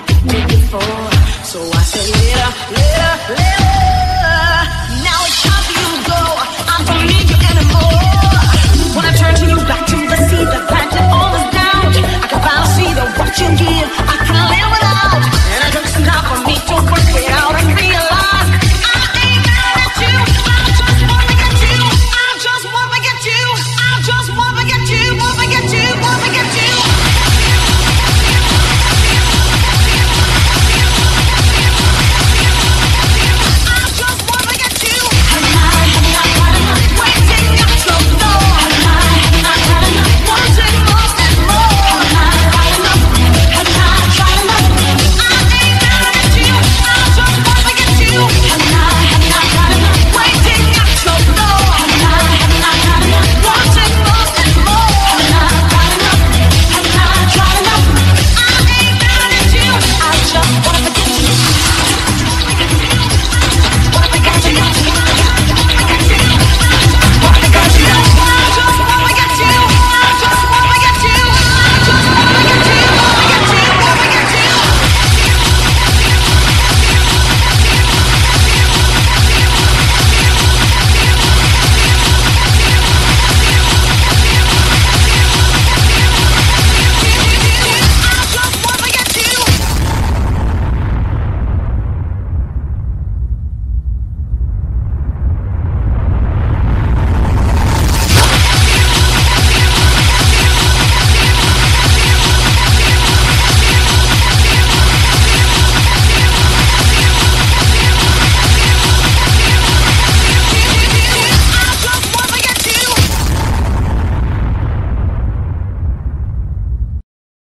like me before. So I say later, later, later.